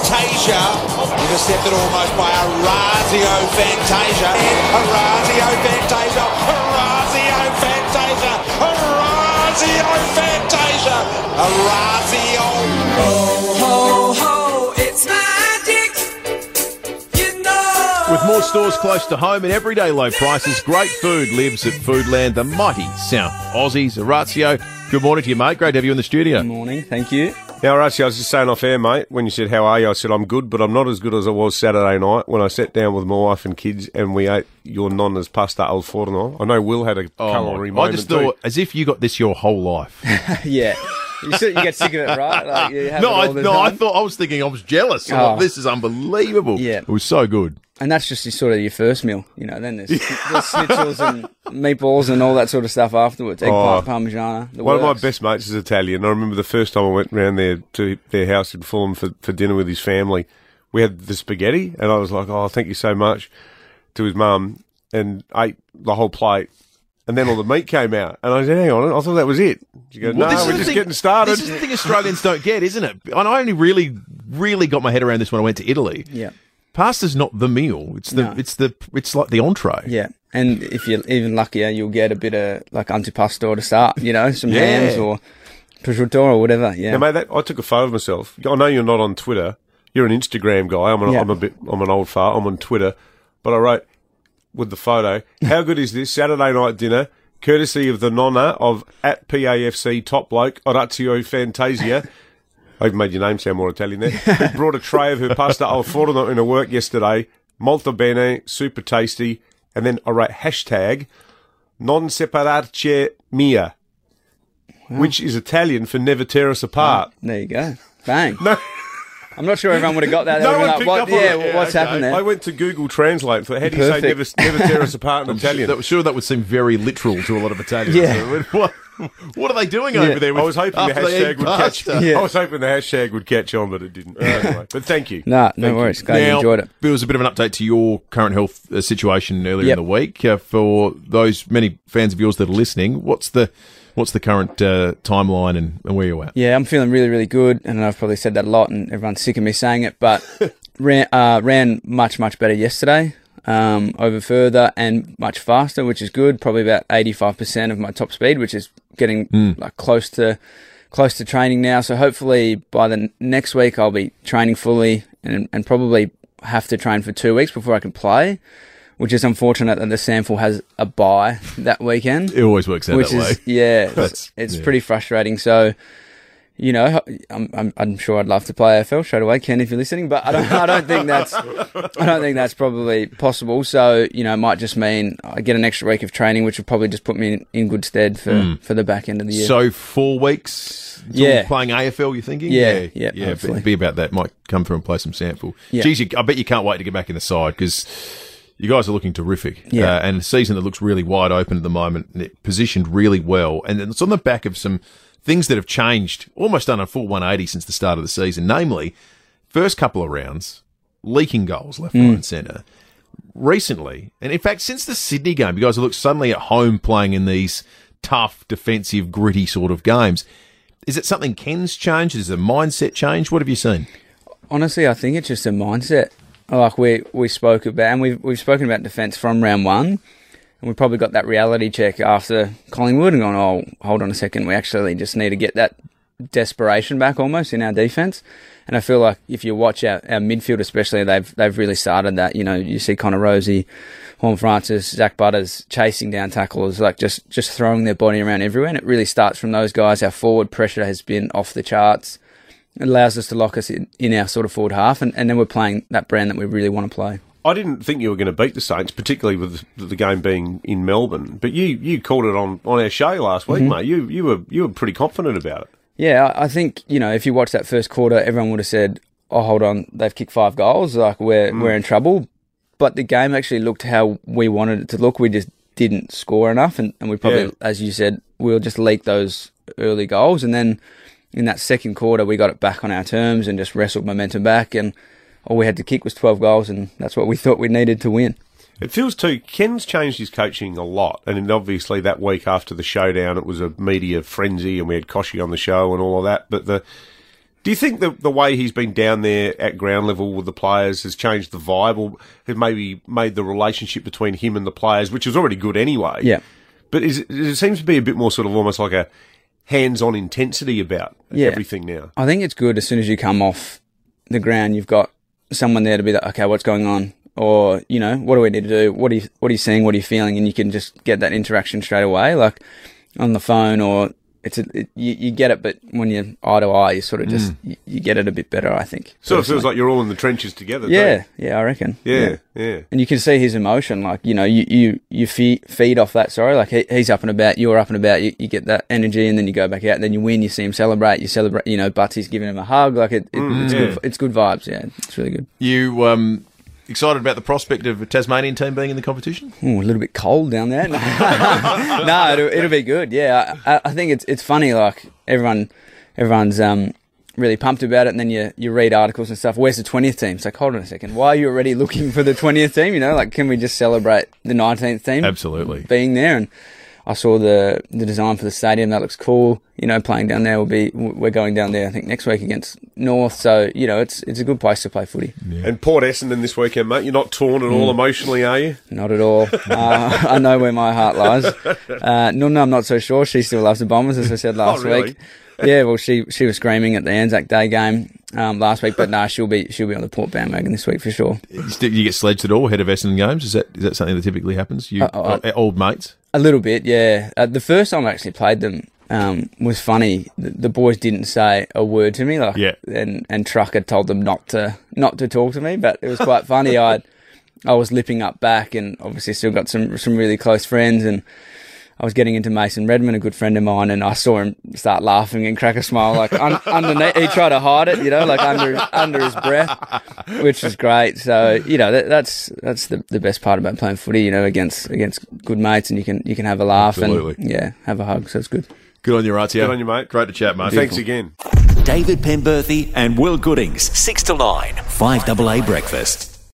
Fantasia. Intercepted almost by Orazio Fantasia. Orazio Fantasia. Orazio Fantasia. Orazio Fantasia. Orazio. Ho, ho, ho, it's magic. You know. With more stores close to home and everyday low prices, great food lives at Foodland, the mighty South Aussies. Horatio, good morning to you, mate. Great to have you in the studio. Good morning, thank you. Now, Archie, I was just saying off air, mate, when you said, How are you? I said, I'm good, but I'm not as good as I was Saturday night when I sat down with my wife and kids and we ate your nonna's pasta al forno. I know Will had a Oh, culinary my- moment. I just too. thought, as if you got this your whole life. Yeah, you, see, you get sick of it, right? Like, no, I, no, I thought I was thinking I was jealous. Oh. like, this is unbelievable. Yeah. it was so good. and that's just your, sort of your first meal, you know. Then there's, there's schnitzels and meatballs and all that sort of stuff afterwards. Oh. parmigiana. One of my best mates is Italian. I remember the first time I went round there to their house in Fulham for, for dinner with his family. We had the spaghetti, and I was like, "Oh, thank you so much," to his mum, and ate the whole plate. And then all the meat came out, and I said, "Hang on, I thought that was it." She goes, Well, "No, we're just thing- getting started." This is the thing Australians don't get, isn't it? And I only really, really got my head around this when I went to Italy. Yeah, Pasta's not the meal. It's the, No. it's the, it's like the entree. yeah. And if you're even luckier, you'll get a bit of like antipasto to start. You know, some Yeah. hams or prosciutto or whatever. Yeah. Now, mate, that, I took a photo of myself. I know you're not on Twitter. You're an Instagram guy. I'm, an, Yeah. I'm a bit. I'm an old fart. I'm on Twitter, but I wrote with the photo. How good is this Saturday night dinner? Courtesy of the nonna of at PAFC top bloke Orazio Fantasia. I've made your name sound more Italian there. Who brought a tray of her pasta al forno into work yesterday. Molto bene, super tasty. And then I wrote hashtag non separarci mia, which is Italian for never tear us apart. There you go. Bang. I'm not sure everyone would have got that. They No one been picked like, up what, on yeah, it. what's okay. happened there? I went to Google Translate for how do you say never, Perfect. never tear us apart in Italian. That, sure, that would seem very literal to a lot of Italians. Yeah. What, what are they doing Yeah. over there? With, I was hoping the after they hashtag would catch. Yeah. I was hoping the hashtag would catch on, but it didn't. Anyway, but thank you. Nah, no Thank worries. Glad you Now, enjoyed it. There was a bit of an update to your current health uh, situation earlier Yep. in the week. Uh, for those many fans of yours that are listening, what's the what's the current uh, timeline and, and where you're at? Yeah, I'm feeling really, really good, and I've probably said that a lot, and everyone's sick of me saying it. But ran uh, ran much, much better yesterday, um, over further and much faster, which is good. Probably about 85% of my top speed, which is getting like close to close to training now. So hopefully by the next week I'll be training fully, and and probably have to train for two weeks before I can play. Which is unfortunate that the SANFL has a bye that weekend It always works out which that way. Which is yeah, it's, it's yeah. pretty frustrating. So, you know, I'm, I'm I'm sure I'd love to play AFL straight away, Ken, if you're listening, but I don't I don't think that's I don't think that's probably possible. So, you know, it might just mean I get an extra week of training, which would probably just put me in, in good stead for hmm. for the back end of the year. So four weeks Yeah. playing AFL, you're thinking? Yeah, yeah, yeah. hopefully. Be, about that. Might come through and play some SANFL. Yeah. Geez, you, I bet you can't wait to get back in the side because you guys are looking terrific. Yeah. Uh, and a season that looks really wide open at the moment, and it positioned really well. And it's on the back of some things that have changed, almost done a full 180 since the start of the season. Namely, first couple of rounds, leaking goals left, right, and centre. Recently, and in fact, since the Sydney game, you guys have looked suddenly at home playing in these tough, defensive, gritty sort of games. Is it something Ken's changed? Is it a mindset change? What have you seen? Honestly, I think it's just a mindset. Like we we spoke about, and we've we've spoken about defence from round one, and we probably got that reality check after Collingwood and gone, oh, hold on a second, we actually just need to get that desperation back almost in our defence. And I feel like if you watch our, our midfield, especially, they've they've really started that. You know, you see Connor Rozee, Horn Francis, Zak Butters chasing down tackles, like just just throwing their body around everywhere. And it really starts from those guys. Our forward pressure has been off the charts. It allows us to lock us in, in our sort of forward half, and, and then we're playing that brand that we really want to play. I didn't think you were going to beat the Saints, particularly with the, game being in Melbourne. But you, you called it on, on our show last week, Mm-hmm. mate. You you were you were pretty confident about it. Yeah, I think you know if you watch that first quarter, everyone would have said, "Oh, hold on, they've kicked five goals, like we're we're in trouble." But the game actually looked how we wanted it to look. We just didn't score enough, and, and we probably, Yeah. as you said, we'll just leak those early goals, and then in that second quarter, we got it back on our terms and just wrestled momentum back, and all we had to kick was twelve goals, and that's what we thought we needed to win. It feels too. Ken's changed his coaching a lot, and obviously that week after the showdown, it was a media frenzy, and we had Kochie on the show and all of that. But the Do you think that the way he's been down there at ground level with the players has changed the vibe, or has maybe made the relationship between him and the players, which was already good anyway? Yeah. But is, it seems to be a bit more sort of almost like a hands-on intensity about Yeah. everything now. I think it's good as soon as you come off the ground, you've got someone there to be like, okay, what's going on? Or, you know, what do we need to do? What are you, what are you seeing? What are you feeling? And you can just get that interaction straight away, like on the phone or it's a, it, you, you get it, but when you're eye to eye, you sort of just, you, you get it a bit better, I think. Sort of feels like you're all in the trenches together. don't yeah, yeah, I reckon. you? yeah, yeah. And you can see his emotion, like, you know, you, you, you feed, feed off that, sorry, like he, he's up and about, you're up and about, you, you get that energy and then you go back out, then you win, you see him celebrate, you celebrate, you know, Butsy's giving him a hug, like it, it it's yeah. good, it's good vibes, yeah, it's really good. You um, excited about the prospect of a Tasmanian team being in the competition? Ooh, a little bit cold down there. No, no it'll, it'll be good. Yeah, I, I- I think it's it's funny. Like everyone, everyone's um really pumped about it, and then you you read articles and stuff. Where's the twentieth team? It's like, hold on a second. Why are you already looking for the twentieth team? You know, like can we just celebrate the nineteenth team Absolutely. being there? And I saw the the design for the stadium. That looks cool. You know, playing down there will be. We're going down there. I think next week against North. So you know, it's it's a good place to play footy. And Port Essendon this weekend, mate. You're not torn at Mm. all emotionally, are you? Not at all. Uh, I know where my heart lies. Uh, no, no, I'm not so sure. She still loves the Bombers, as I said last Oh, really? week. Yeah, well, she she was screaming at the Anzac Day game um, last week, but no, she'll be she'll be on the Port bandwagon this week for sure. You, you get sledged at all ahead of Essendon games? Is that is that something that typically happens? You Uh, uh, uh, old mates? A little bit, yeah. Uh, the first time I actually played them um, was funny. The, the boys didn't say a word to me, like, Yeah. and and Truck had told them not to not to talk to me, but it was quite funny. I I was lipping up back, and obviously still got some some really close friends, and I was getting into Mason Redman, a good friend of mine, and I saw him start laughing and crack a smile, like un- underneath. He tried to hide it, you know, like under under his breath, which was great. So you know that, that's that's the, the best part about playing footy, you know, against against good mates, and you can you can have a laugh Absolutely. and yeah, have a hug. So it's good. Good on you, Ratio. Good on you, mate. Great to chat, mate. Thanks again. David Penberthy and Will Goodings, 6 to 9, 5AA Breakfast.